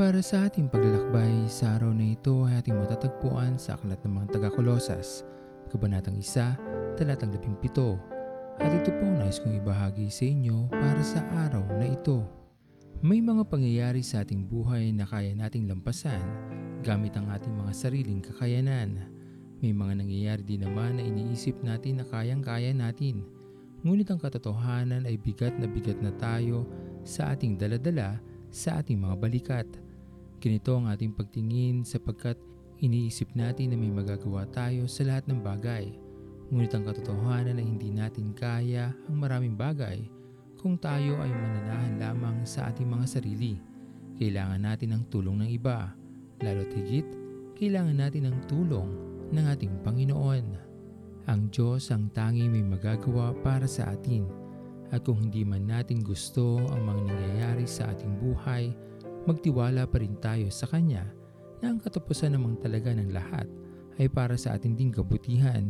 Para sa ating paglalakbay sa araw na ito ay ating matatagpuan sa Aklat ng mga Taga-Kolosas, Kabanatang 1, Talatang 17. At ito po nais kong ibahagi sa inyo para sa araw na ito. May mga pangyayari sa ating buhay na kaya nating lampasan gamit ang ating mga sariling kakayanan. May mga nangyayari din naman na iniisip natin na kayang-kaya natin. Ngunit ang katotohanan ay bigat na bigat na tayo sa ating daladala sa ating mga balikat. Ganito ang ating pagtingin sapagkat iniisip natin na may magagawa tayo sa lahat ng bagay. Ngunit ang katotohanan ay hindi natin kaya ang maraming bagay kung tayo ay mananahan lamang sa ating mga sarili. Kailangan natin ng tulong ng iba. Lalo't higit, kailangan natin ng tulong ng ating Panginoon. Ang Diyos ang tangi may magagawa para sa atin. At kung hindi man natin gusto ang mga nangyayari sa ating buhay, magtiwala pa rin tayo sa Kanya na ang katapusan namang talaga ng lahat ay para sa ating ding kabutihan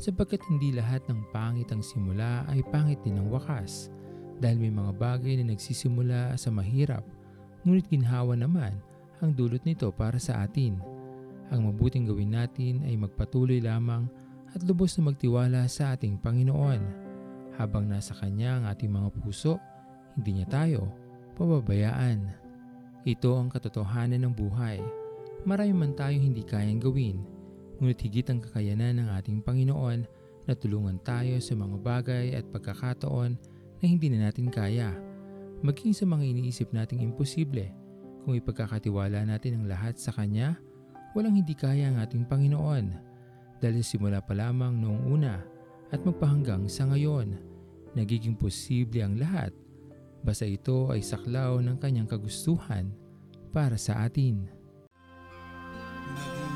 sapagkat hindi lahat ng pangit ang simula ay pangit din ang wakas dahil may mga bagay na nagsisimula sa mahirap ngunit ginhawa naman ang dulot nito para sa atin. Ang mabuting gawin natin ay magpatuloy lamang at lubos na magtiwala sa ating Panginoon. Habang nasa Kanya ang ating mga puso, hindi niya tayo pababayaan. Ito ang katotohanan ng buhay. Marami man tayo hindi kayang gawin, ngunit higit ang kakayanan ng ating Panginoon na tulungan tayo sa mga bagay at pagkakataon na hindi na natin kaya. Maging sa mga iniisip nating imposible, kung ipagkakatiwala natin ang lahat sa Kanya, walang hindi kaya ang ating Panginoon. Dahil simula pa lamang noong una at magpahanggang sa ngayon, nagiging posible ang lahat. Basta ito ay saklaw ng Kanyang kagustuhan para sa atin.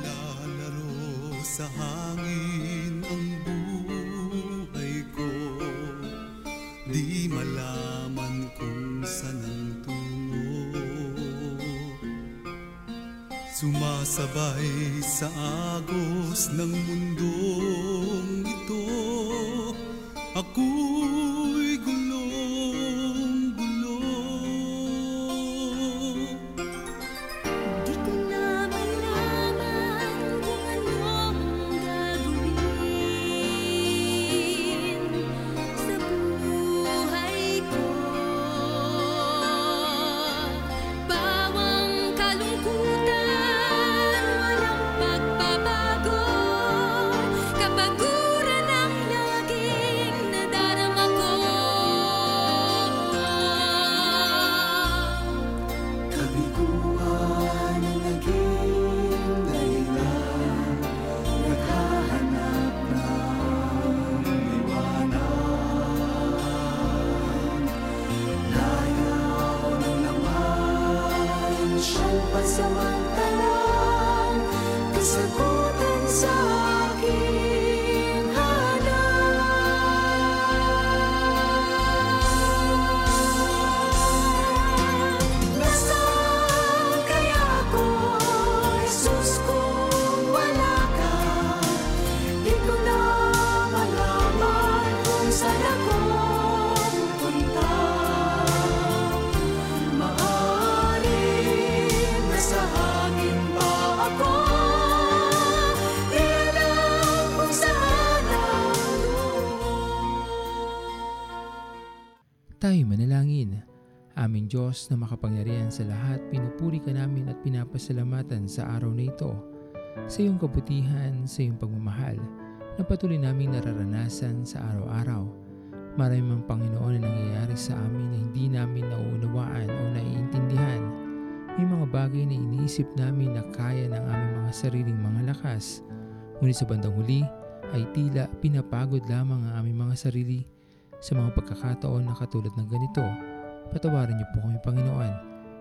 Naglalaro sa hangin ang buhay ko. Di malaman kung saan ang tungo. Sumasabay sa agos ng mundong ito. Ako'y Tayo manalangin. Aming Diyos na makapangyarihan sa lahat, pinupuri ka namin at pinapasalamatan sa araw na ito. Sa iyong kabutihan, sa iyong pagmamahal, na patuloy naming nararanasan sa araw-araw. Marami mang Panginoon na nangyayari sa amin na hindi namin nauunawaan o naiintindihan. May mga bagay na iniisip namin na kaya ng aming mga sariling mga lakas. Ngunit sa bandang huli ay tila pinapagod lamang ang aming mga sarili sa mga pagkakataon na katulad ng ganito, patawarin niyo po kami Panginoon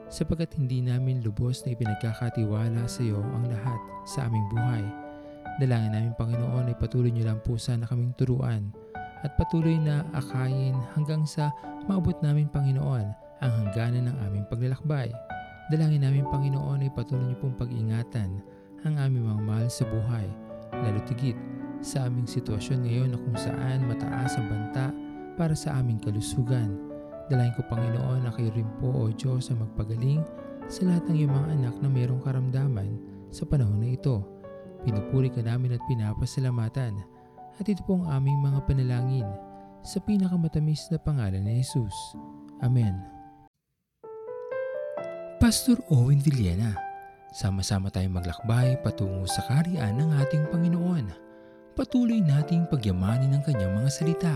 sapagkat hindi namin lubos na ipinagkakatiwala sa iyo ang lahat sa aming buhay. Dalangin namin Panginoon ay patuloy niyo lang po sana kaming turuan at patuloy na akayin hanggang sa maabot namin Panginoon ang hangganan ng aming paglalakbay. Dalangin namin Panginoon ay patuloy niyo pong pag-ingatan ang aming mga mahal sa buhay, lalo tigit sa aming sitwasyon ngayon na kung saan mataas ang banta para sa aming kalusugan. Dalahin ko Panginoon na kayo rin po o Diyos ang magpagaling sa lahat ng iyong mga anak na mayroong karamdaman sa panahon na ito. Pinupuri ka namin at pinapasalamatan at ito po ang aming mga panalangin sa pinakamatamis na pangalan ni Jesus. Amen. Pastor Owen Villena, sama-sama tayong maglakbay patungo sa kariyan ng ating Panginoon. Patuloy nating pagyamanin ang kanyang mga salita